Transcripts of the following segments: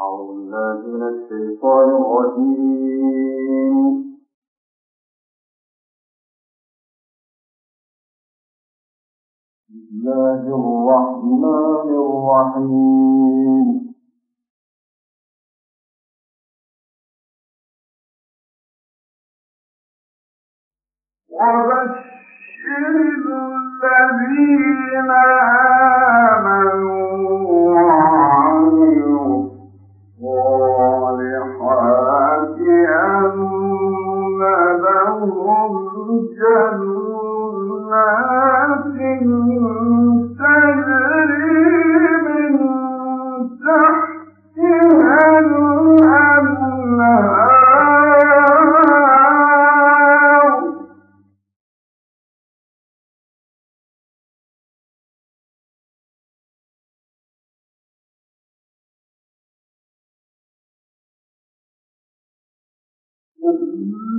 أعوذ بالله من الشيطان الرجيم. بسم الله الرحمن الرحيم. وبشر الذين آمنوا وعملوا الصالحات أن لهم جنات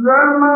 وأما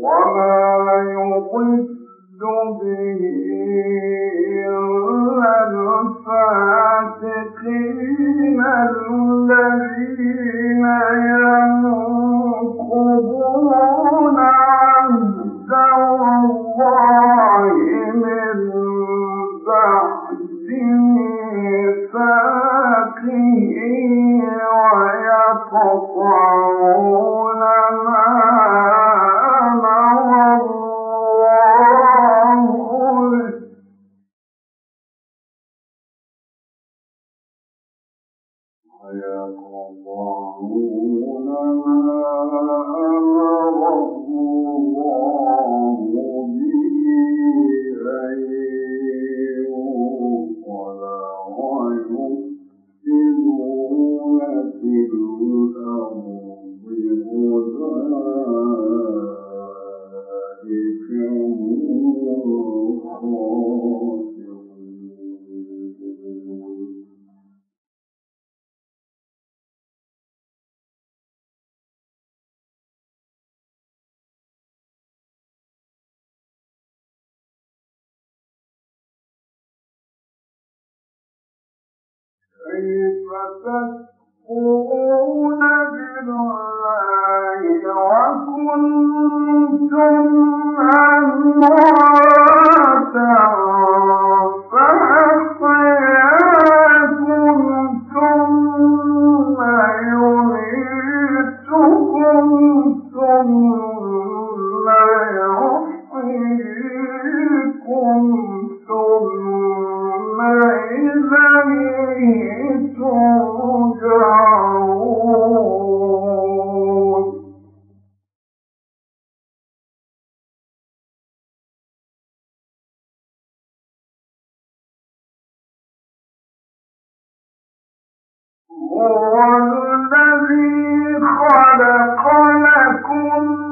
وما يضل به إلا الفاسقين الذين ينقضون عهد الله من بعد ميثاقه ويقطعون Oh. كيف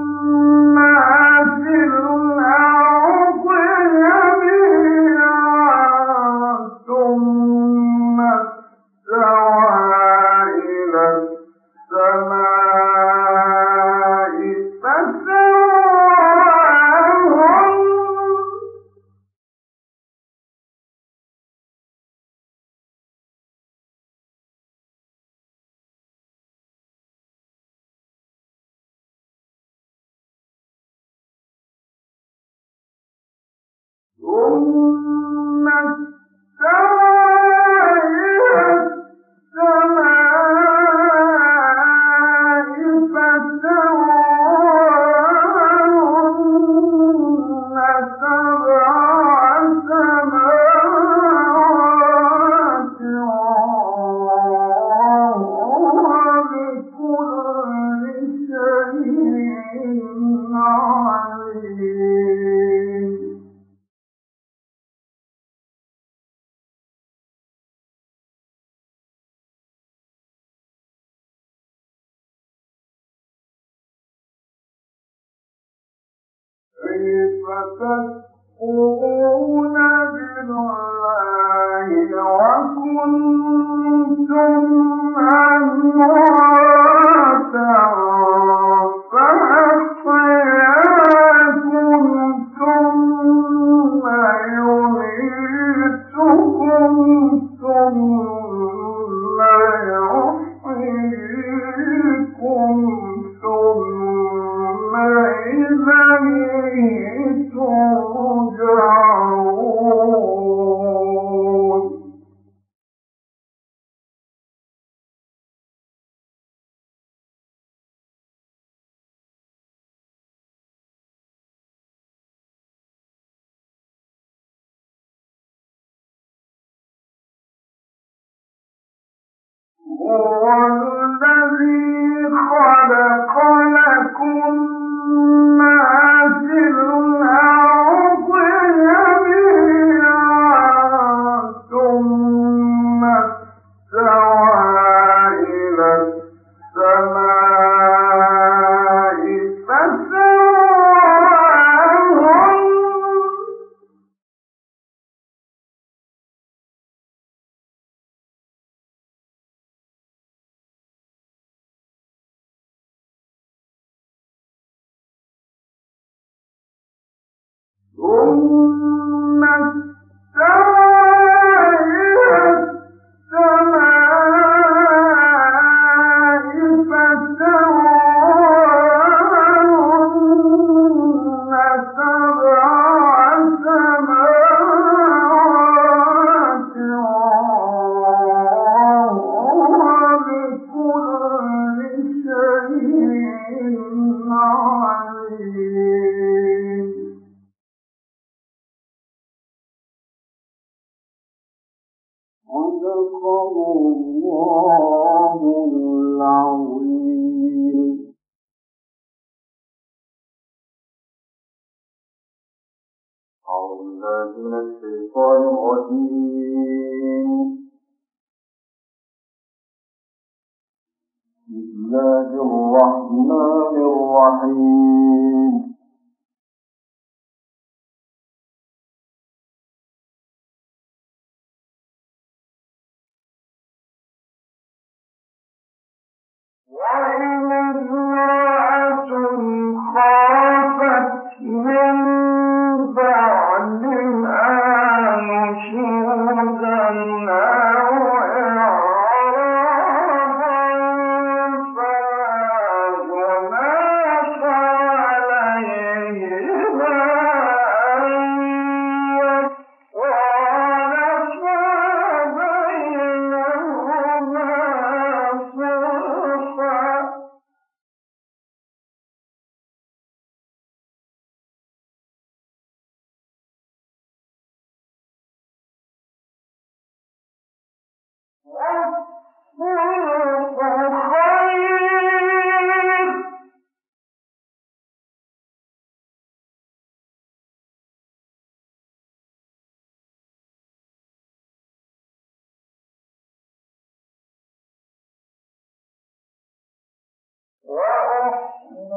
هو الذي خلق لكم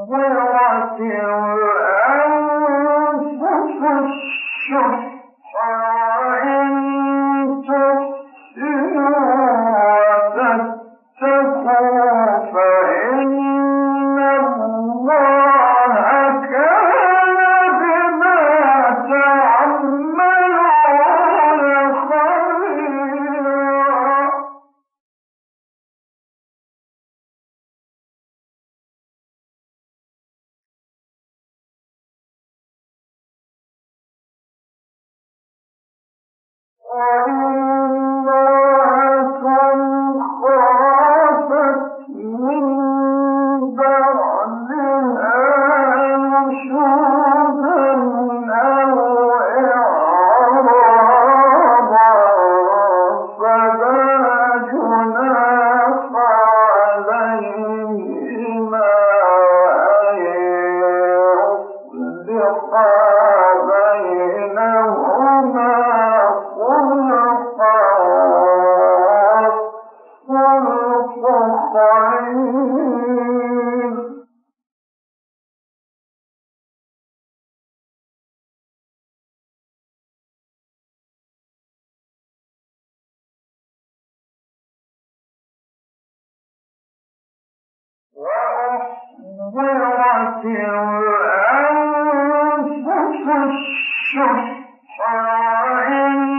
ويعتر أنفس الشر وإن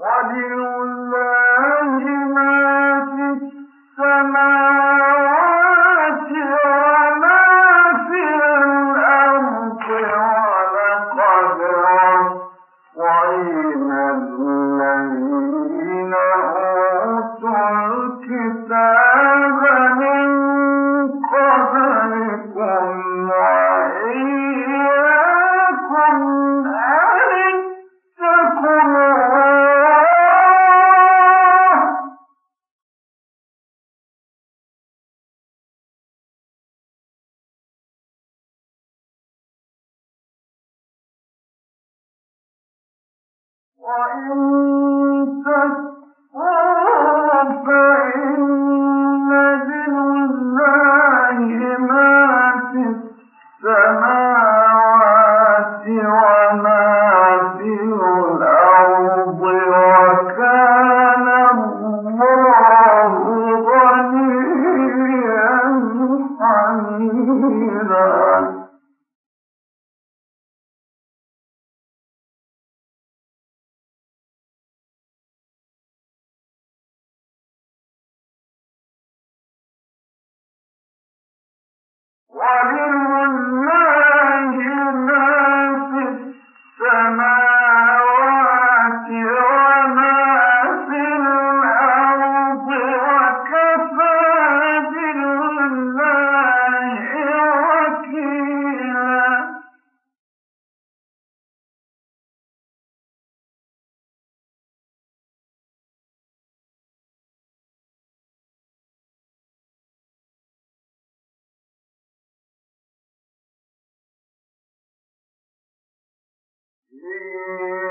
ولله ما في السماوات من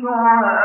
شهداء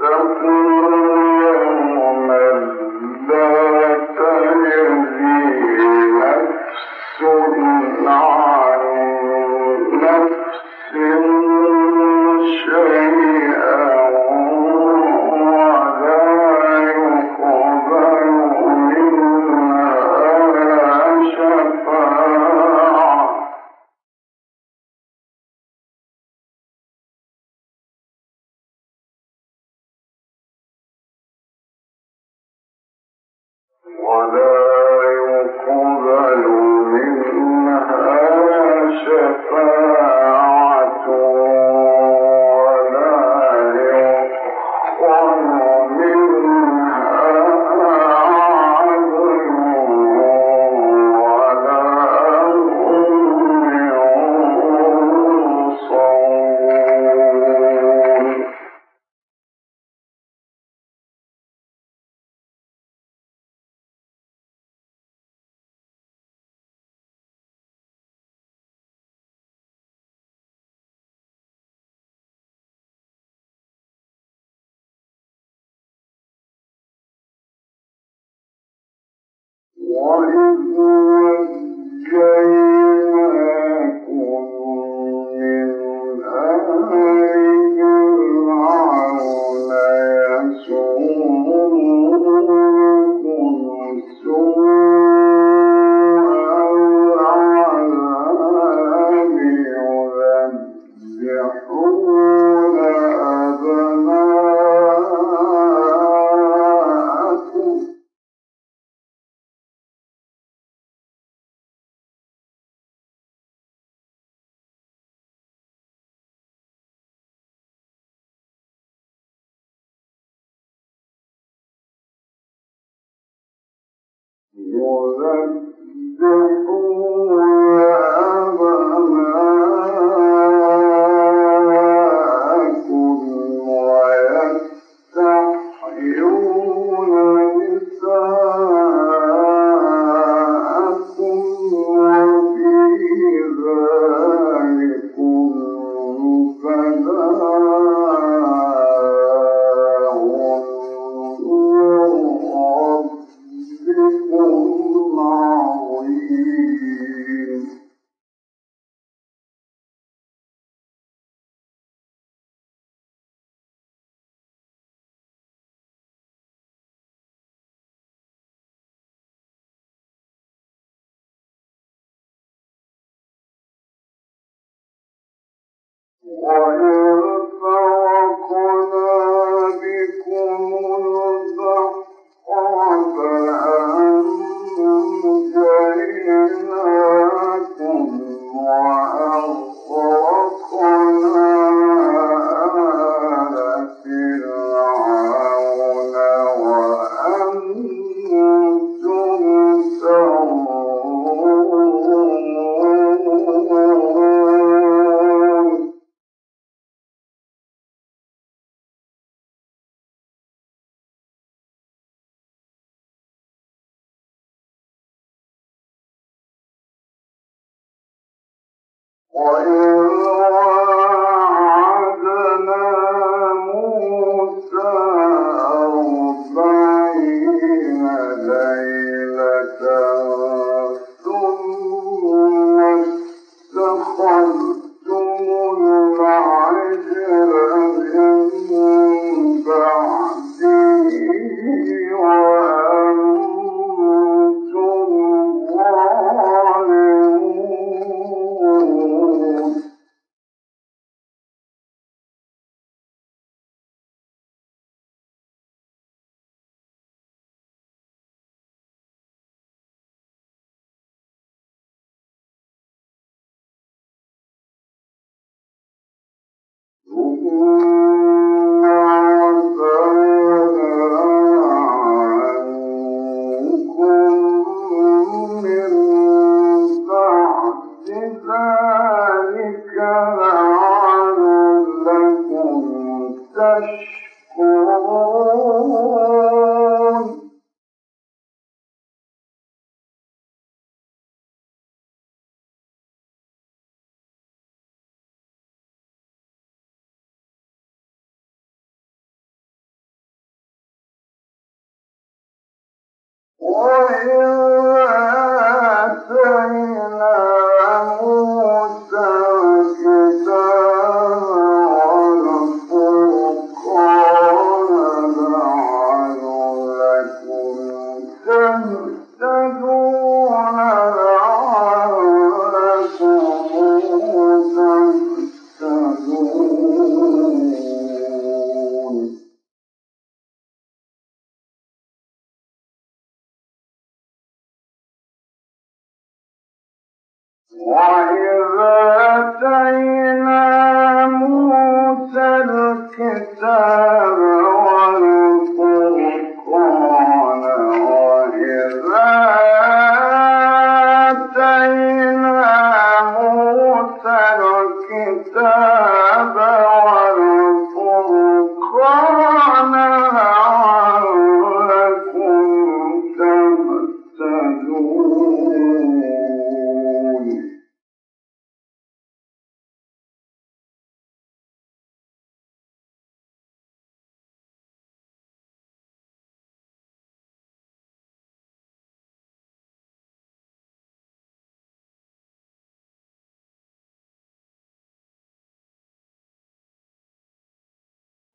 ربكم يذبحون Mm-hmm.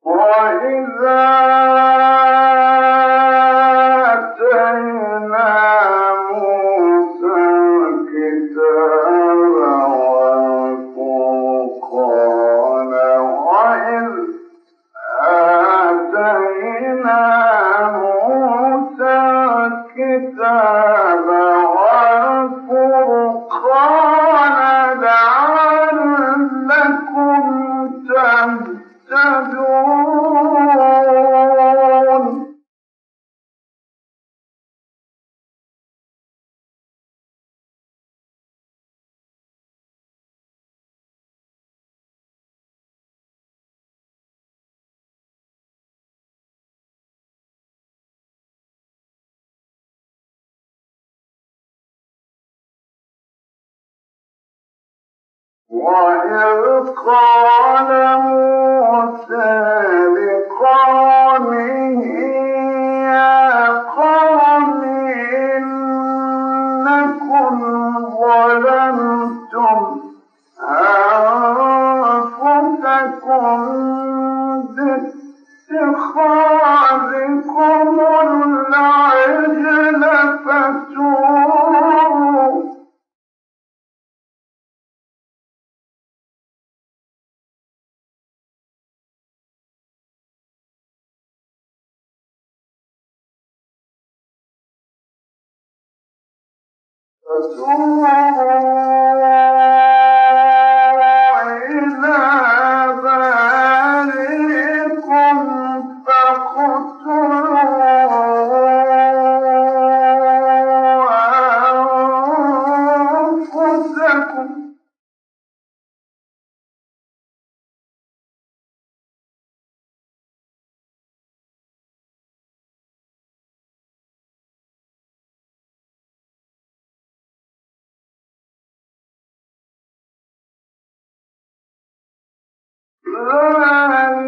وإذا وإن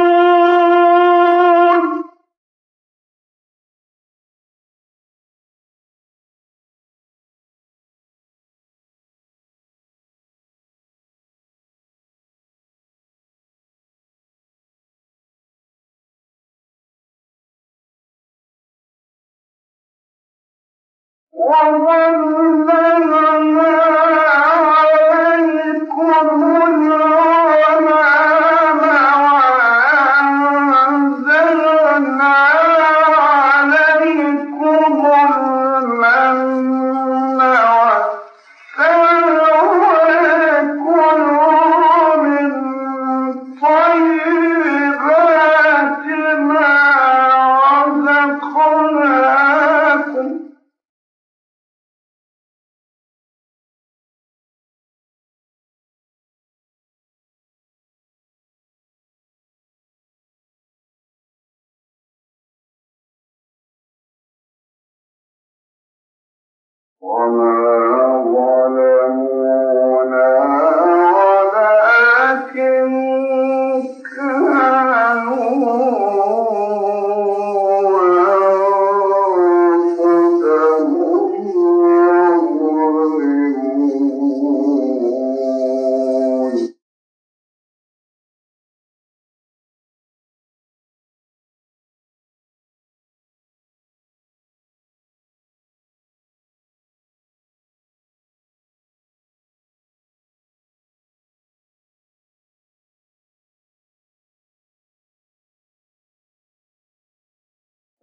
وظن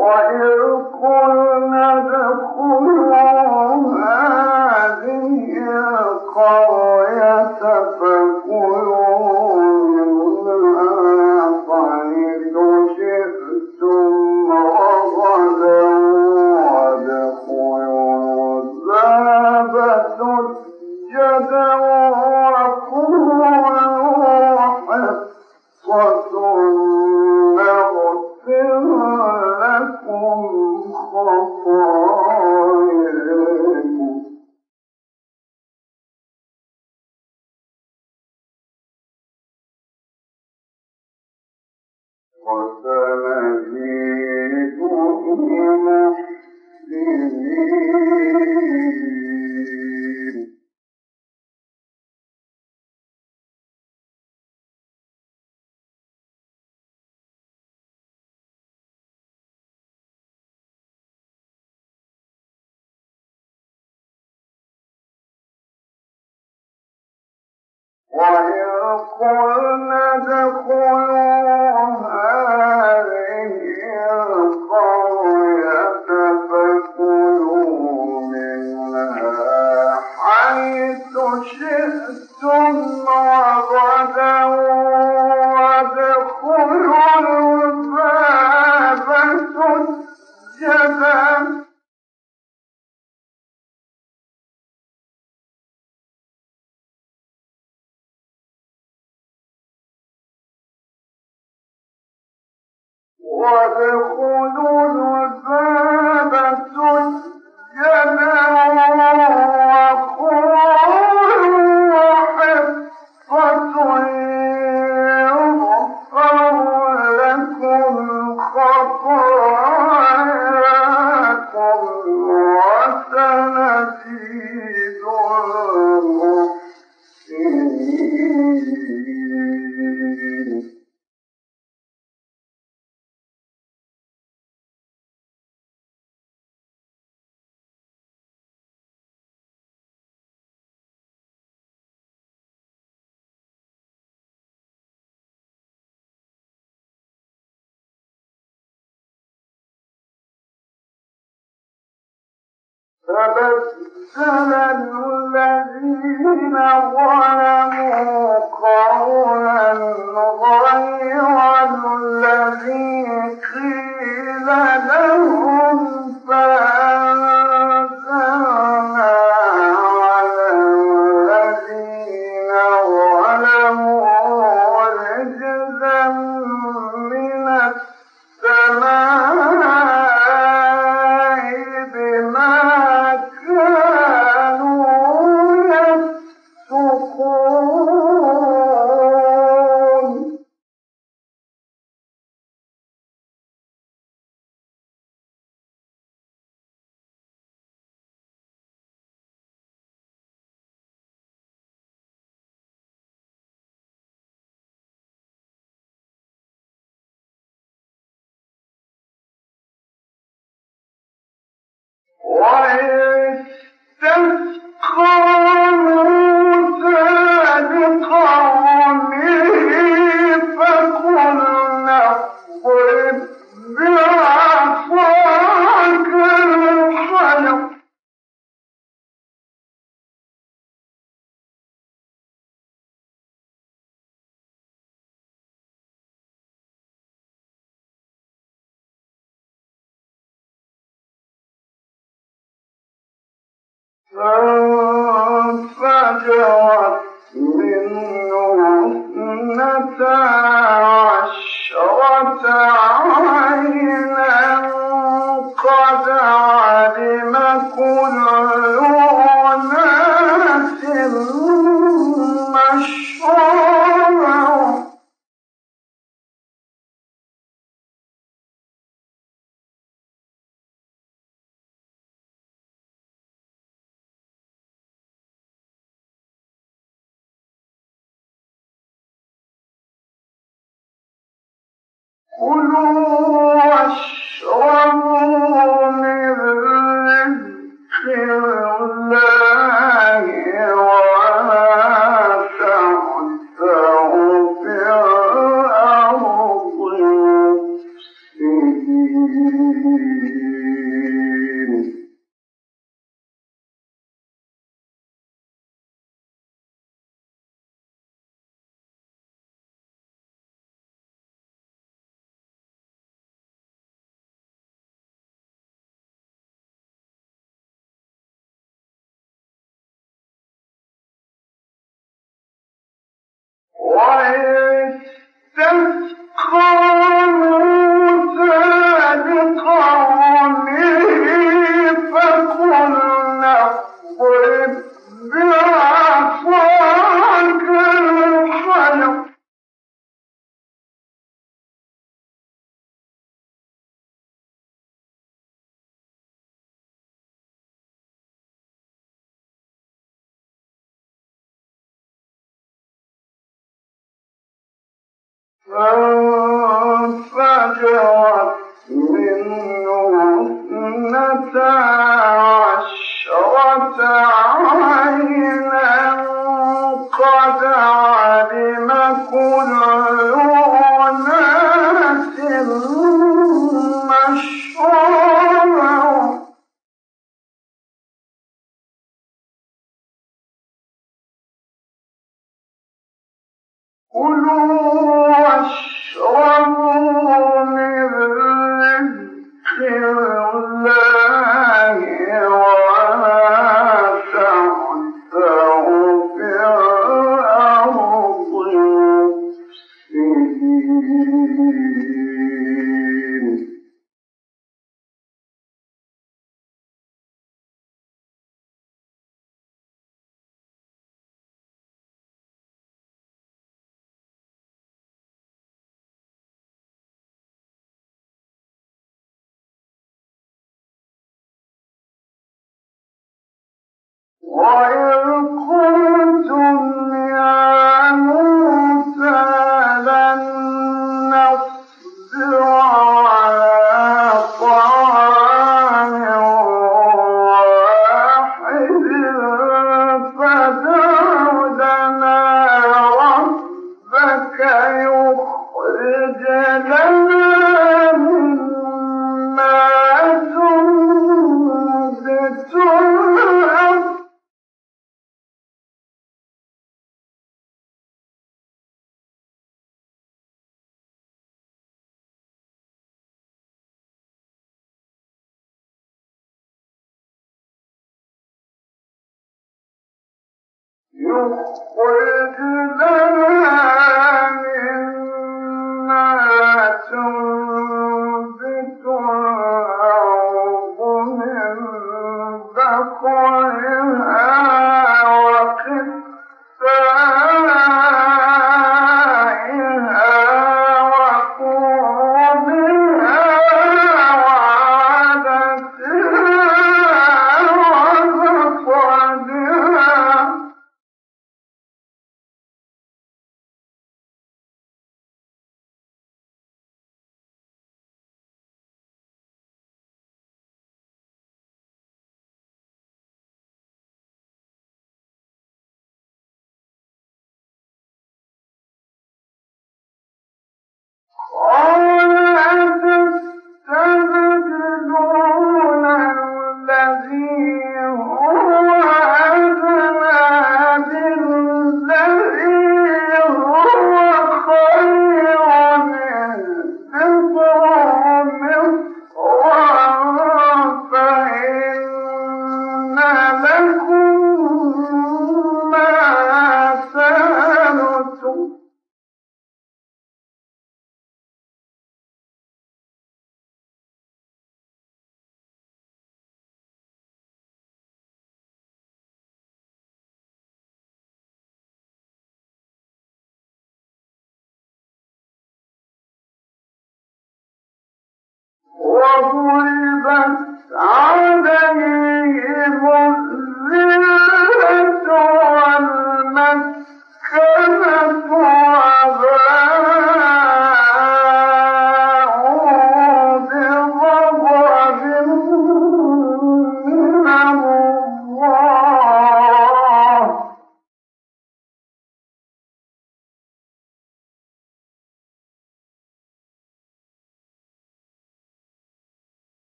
وإذ قلنا ادخلوا يقول فبدل الذين ظلموا قولا غير الذي قيل لهم فأ كلوا واشربوا يخرج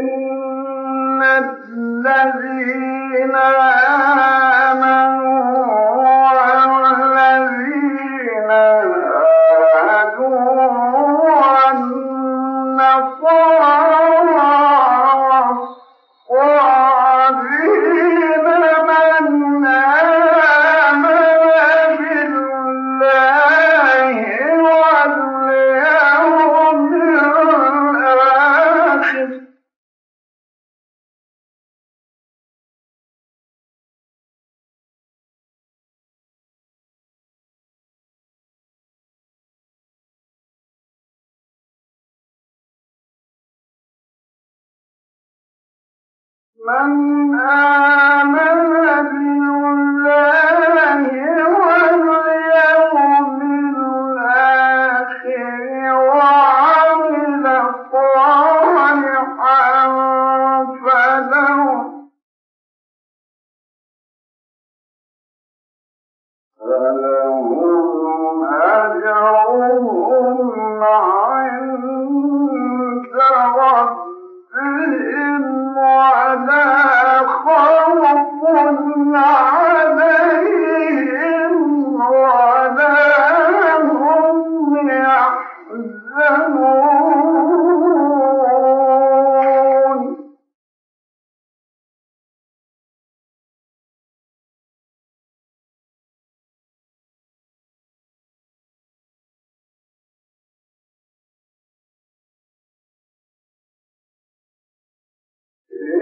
إن الذين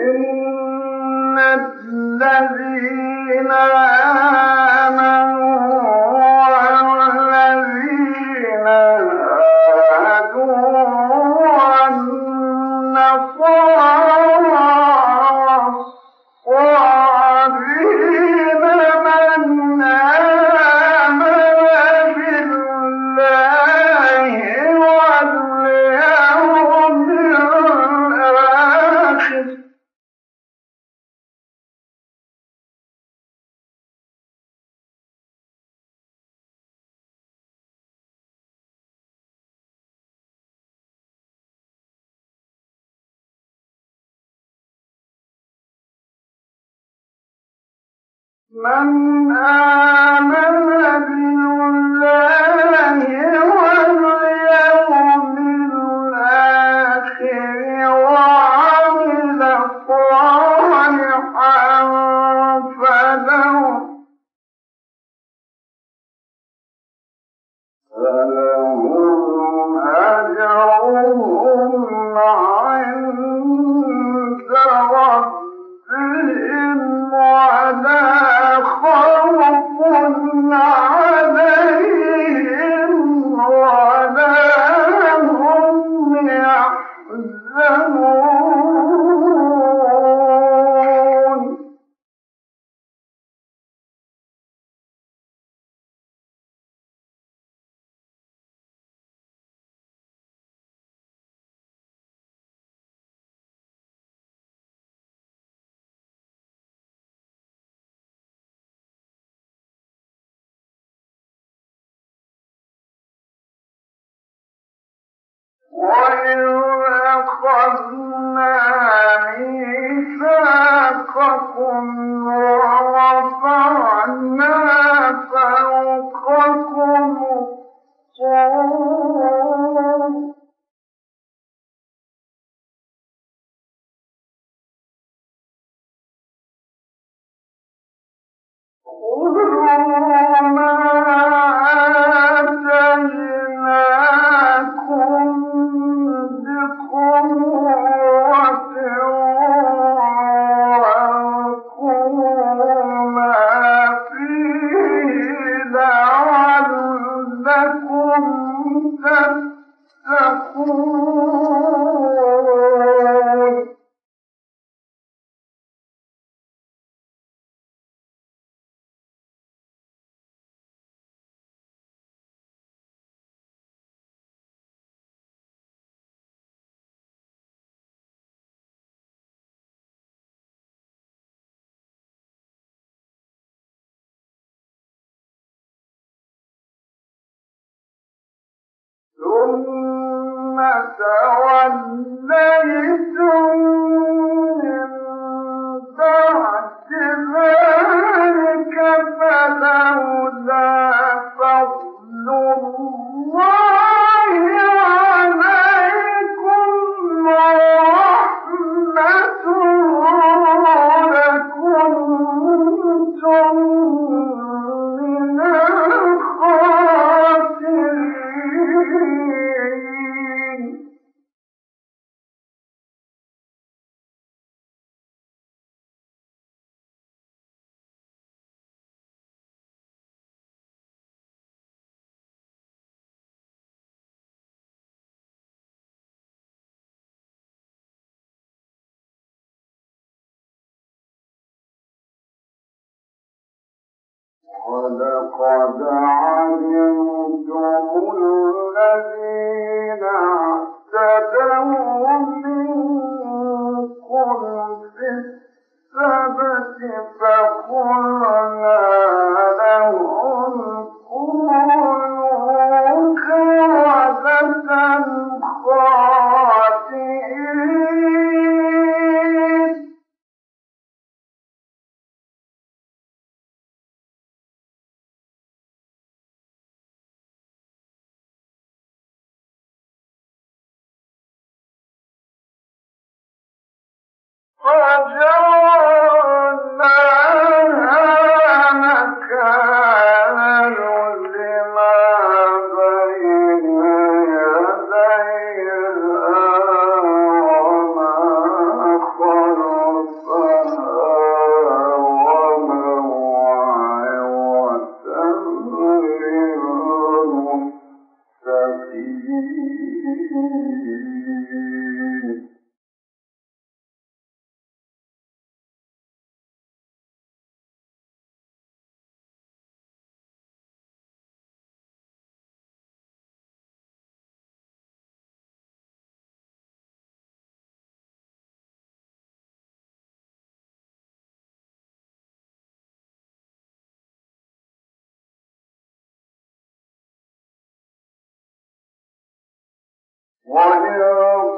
إن الذين من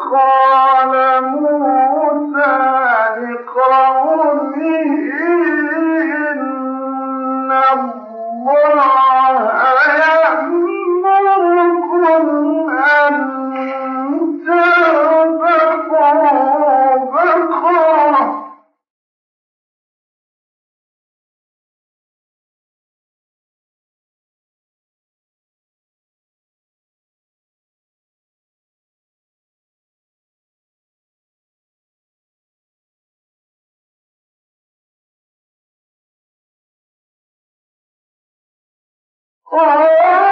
قال Oh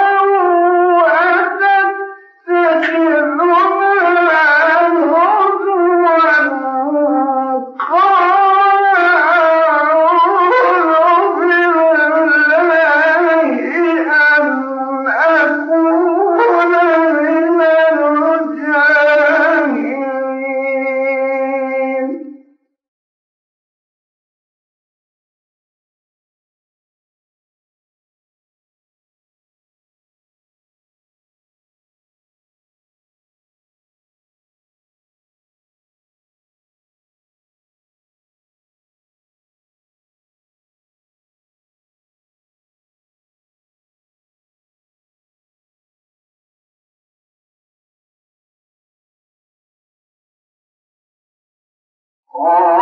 قالوا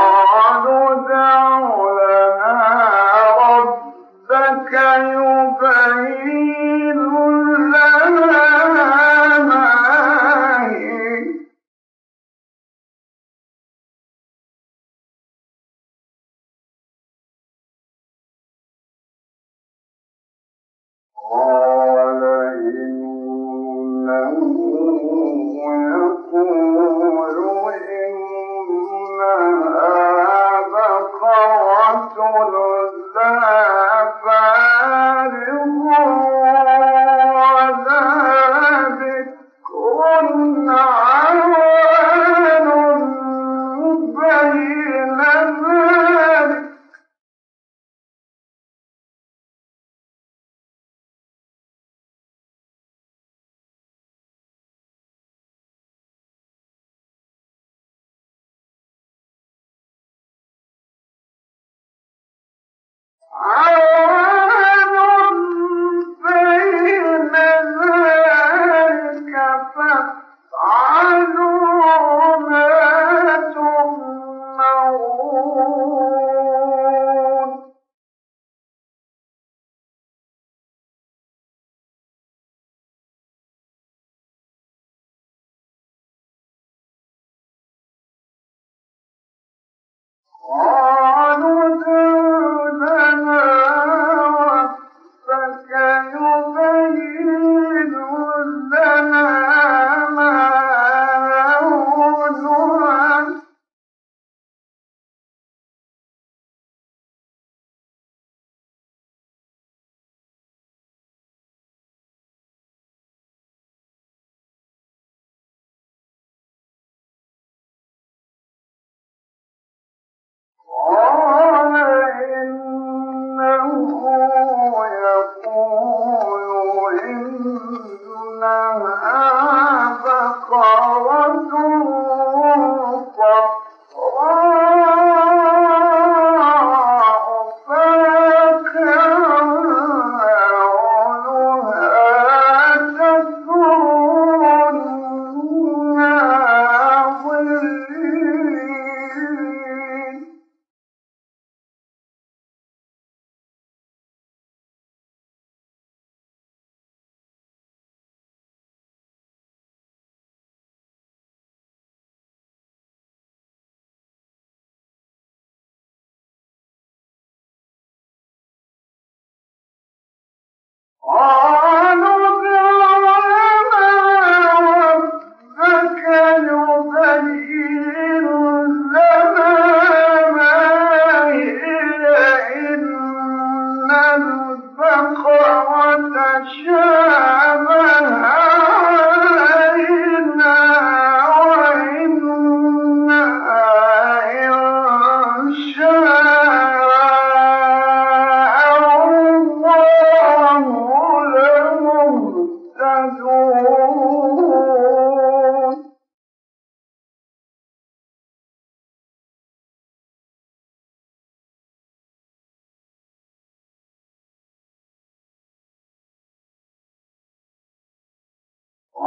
قالوا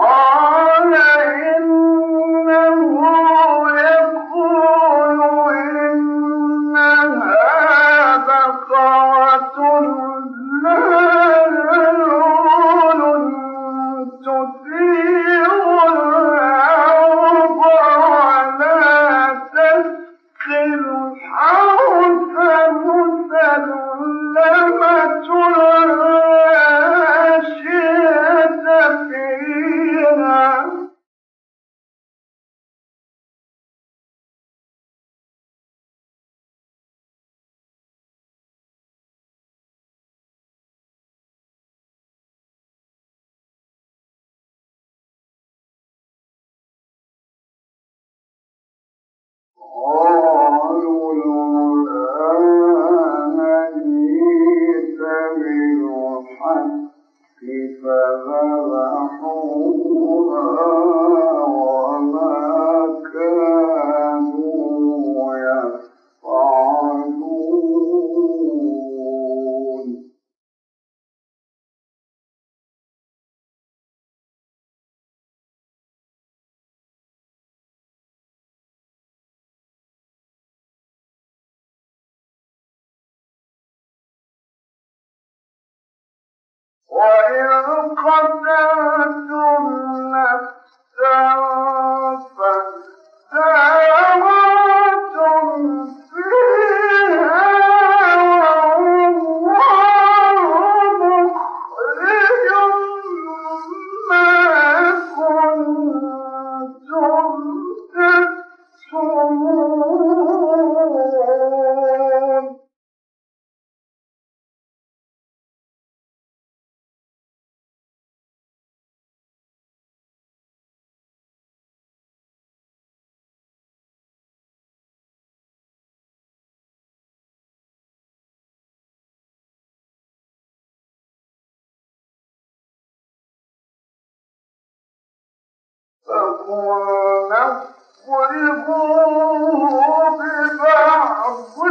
Lord فقلنا اضربوه ببعضها